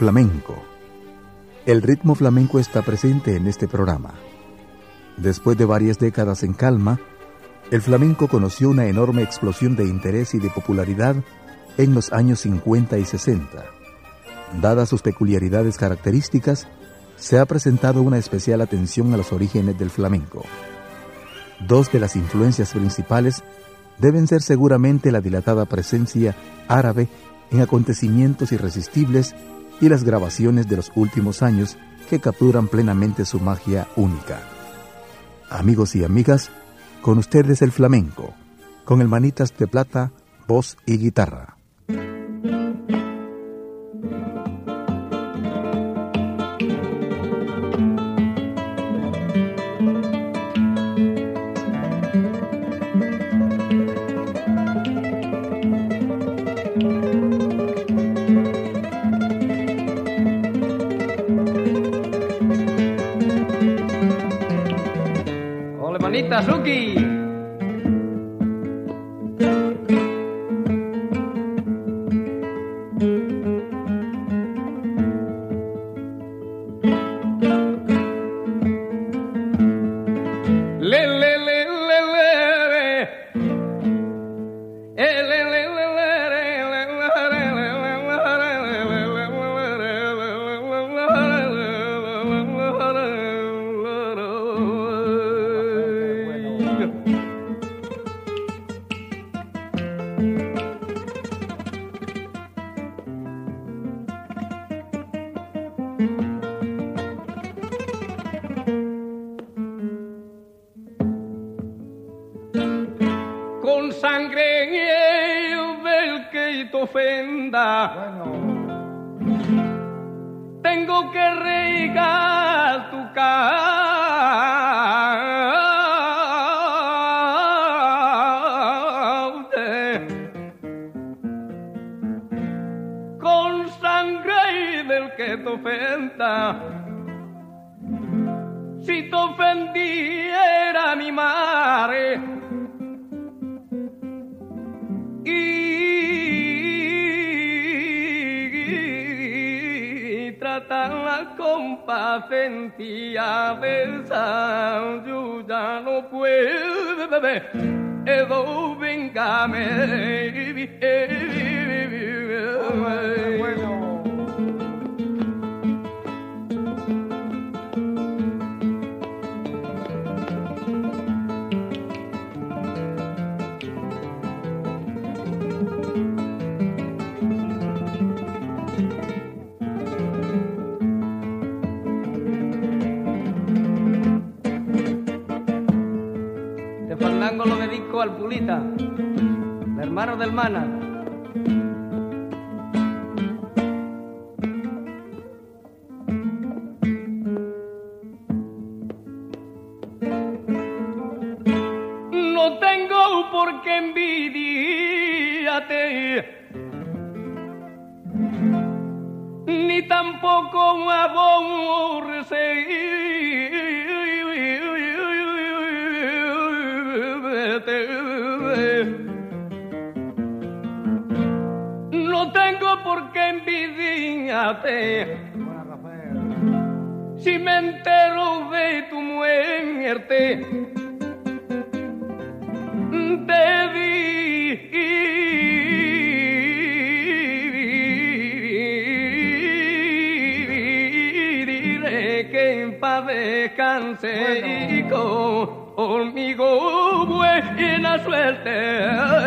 Flamenco. El ritmo flamenco está presente en este programa. Después de varias décadas en calma, el flamenco conoció una enorme explosión de interés y de popularidad en los años 50 y 60. Dadas sus peculiaridades características, se ha presentado una especial atención a los orígenes del flamenco. Dos de las influencias principales deben ser seguramente la dilatada presencia árabe en acontecimientos irresistibles y las grabaciones de los últimos años que capturan plenamente su magia única. Amigos y amigas, con ustedes el flamenco, con el manitas de plata, voz y guitarra. 这个 no puedo, Edo, lo dedico al Pulita, el hermano del Mana. No tengo por qué envidiarte, ni tampoco aborrecer Si me entero de tu muerte, te diré que en paz descanse y conmigo buena suerte.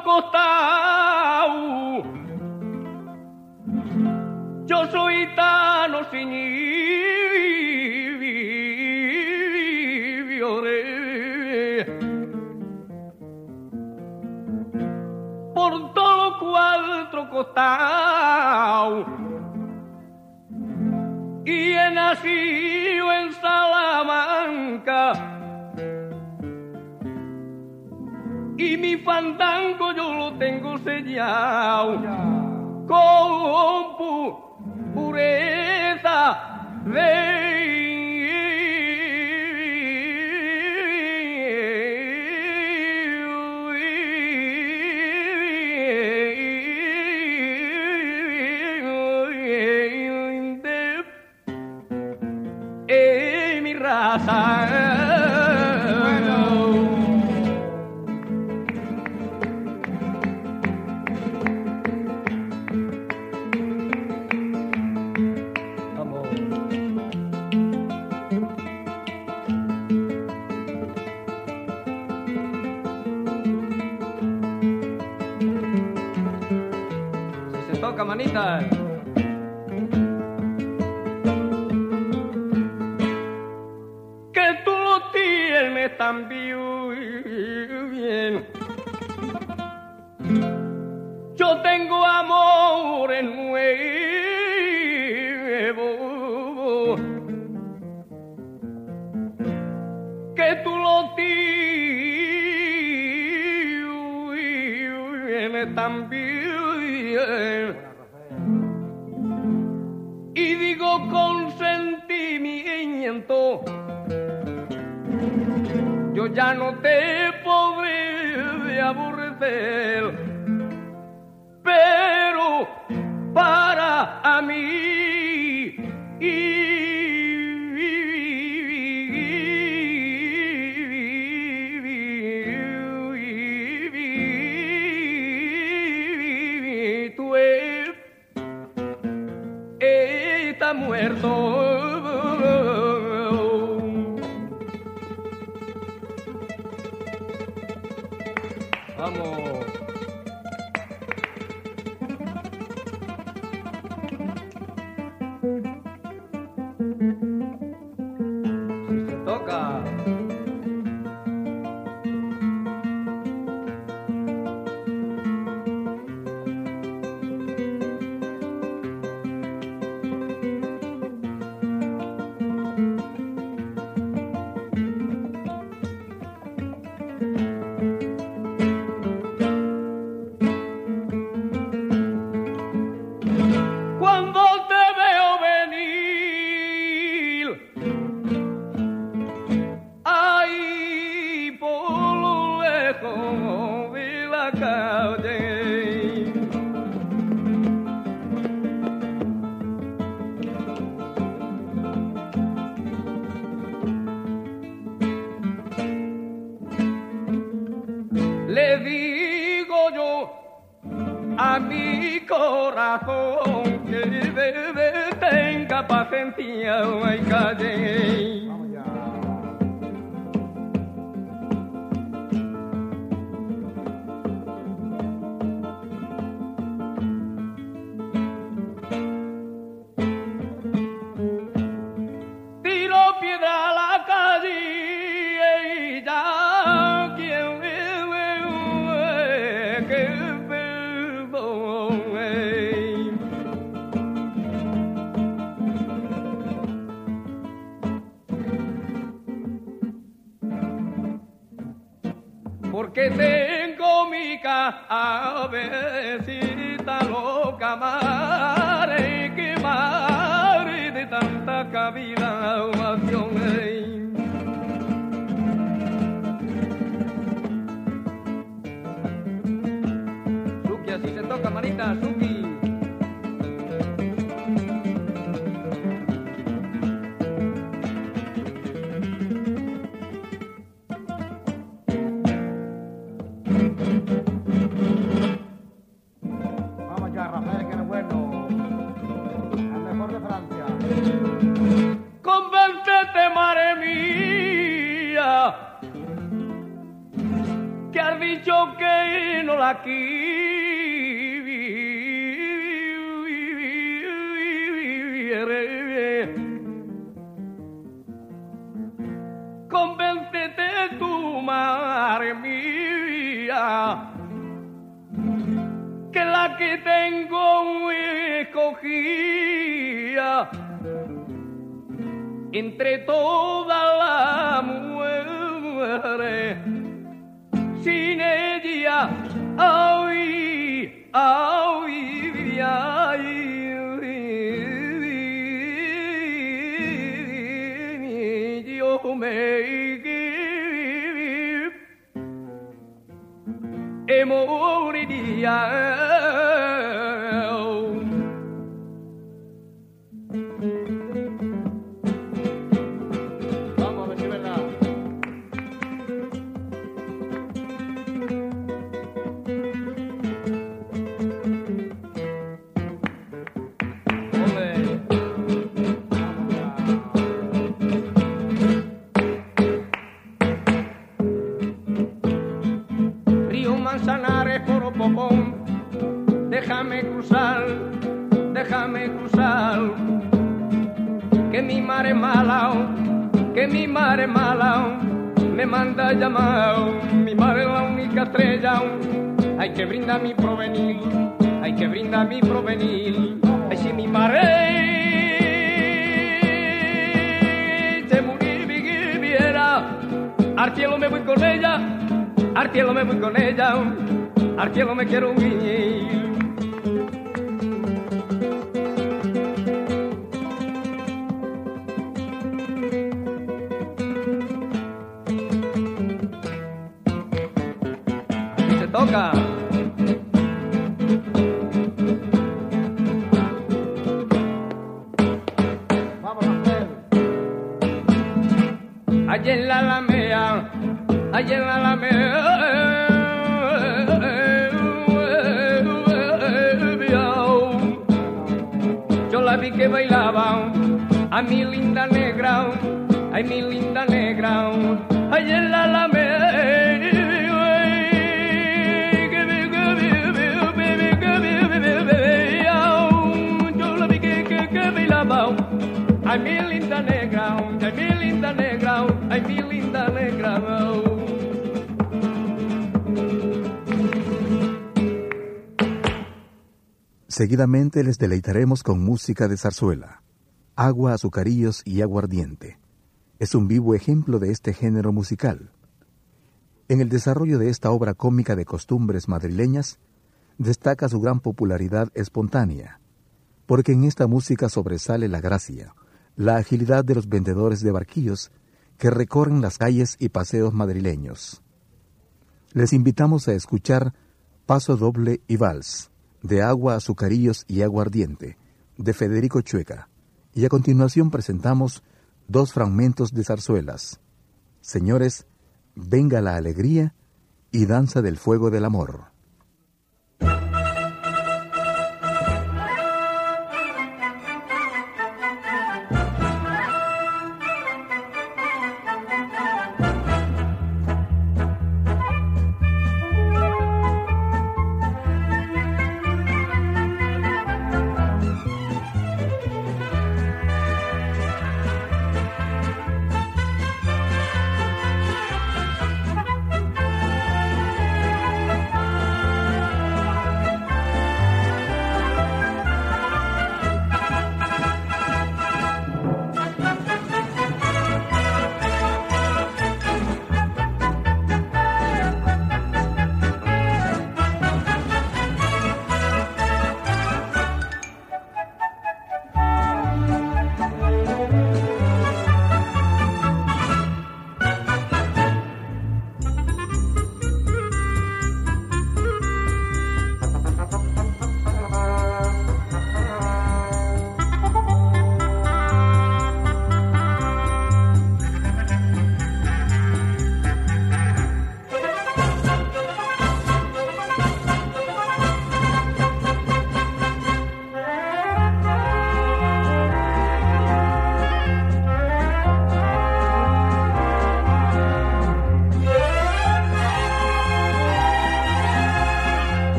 Cuatro costados. Yo soy tan sin por todos los cuatro costados. Y he nacido en Salamanca. y mi fandango yo lo tengo sellado con pu- pureza de eh, mi raza. Digo con sentimiento, yo ya no te podré aborrecer pero para a mí quiere. Convéncete tu madre mía, que la que tengo escogida entre todas las mujeres, sin 梦里的呀。Brindar mi provenir, hay que brindar mi provenir, ay si mi mar es, se muriera, al cielo me voy con ella, al cielo me voy con ella, al cielo me quiero ir. La Alameda. Yo la vi que bailaba a mi linda negra, ay mi linda Seguidamente les deleitaremos con música de zarzuela, agua, azucarillos y aguardiente. Es un vivo ejemplo de este género musical. En el desarrollo de esta obra cómica de costumbres madrileñas, destaca su gran popularidad espontánea, porque en esta música sobresale la gracia, la agilidad de los vendedores de barquillos que recorren las calles y paseos madrileños. Les invitamos a escuchar Paso Doble y Vals, de Agua, Azucarillos y Aguardiente, de Federico Chueca, y a continuación presentamos dos fragmentos de zarzuelas. Señores, venga la alegría y danza del fuego del amor.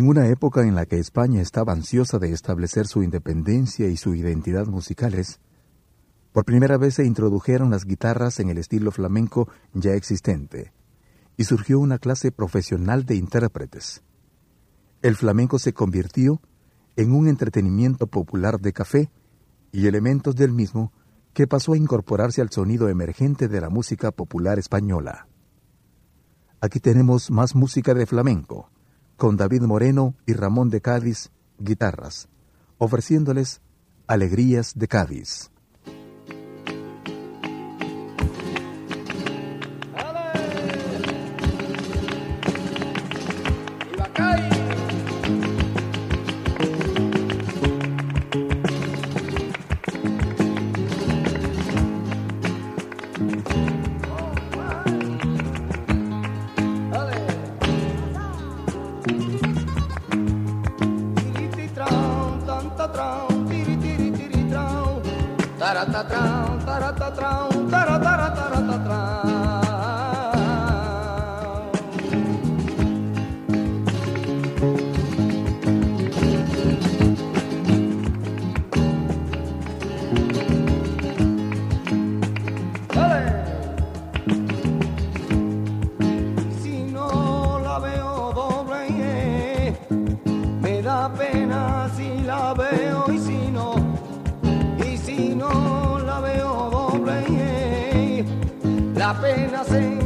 En una época en la que España estaba ansiosa de establecer su independencia y su identidad musicales, por primera vez se introdujeron las guitarras en el estilo flamenco ya existente, y surgió una clase profesional de intérpretes. El flamenco se convirtió en un entretenimiento popular de café y elementos del mismo que pasó a incorporarse al sonido emergente de la música popular española. Aquí tenemos más música de flamenco, con David Moreno y Ramón de Cádiz, guitarras, ofreciéndoles Alegrías de Cádiz. apenas em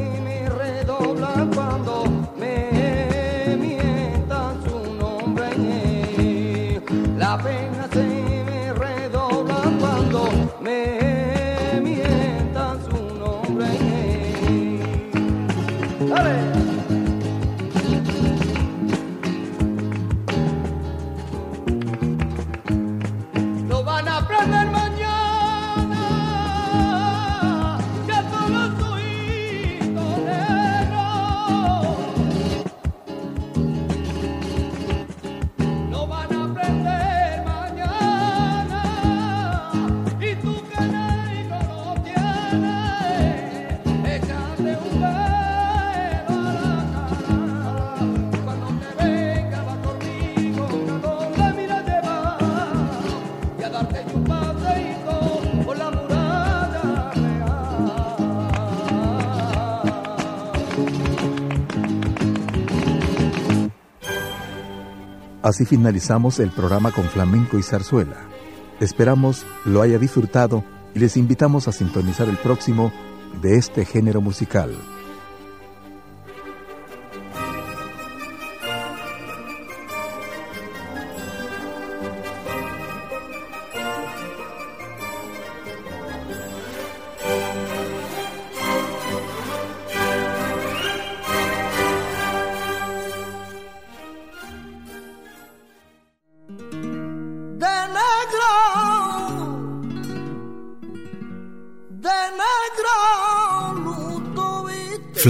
Así finalizamos el programa con flamenco y zarzuela. Esperamos lo haya disfrutado y les invitamos a sintonizar el próximo de este género musical.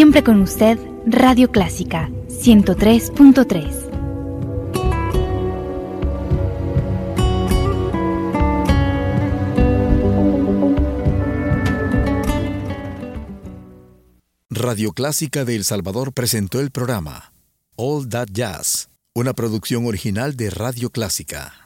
Siempre con usted, Radio Clásica 103.3. Radio Clásica de El Salvador presentó el programa All That Jazz, una producción original de Radio Clásica.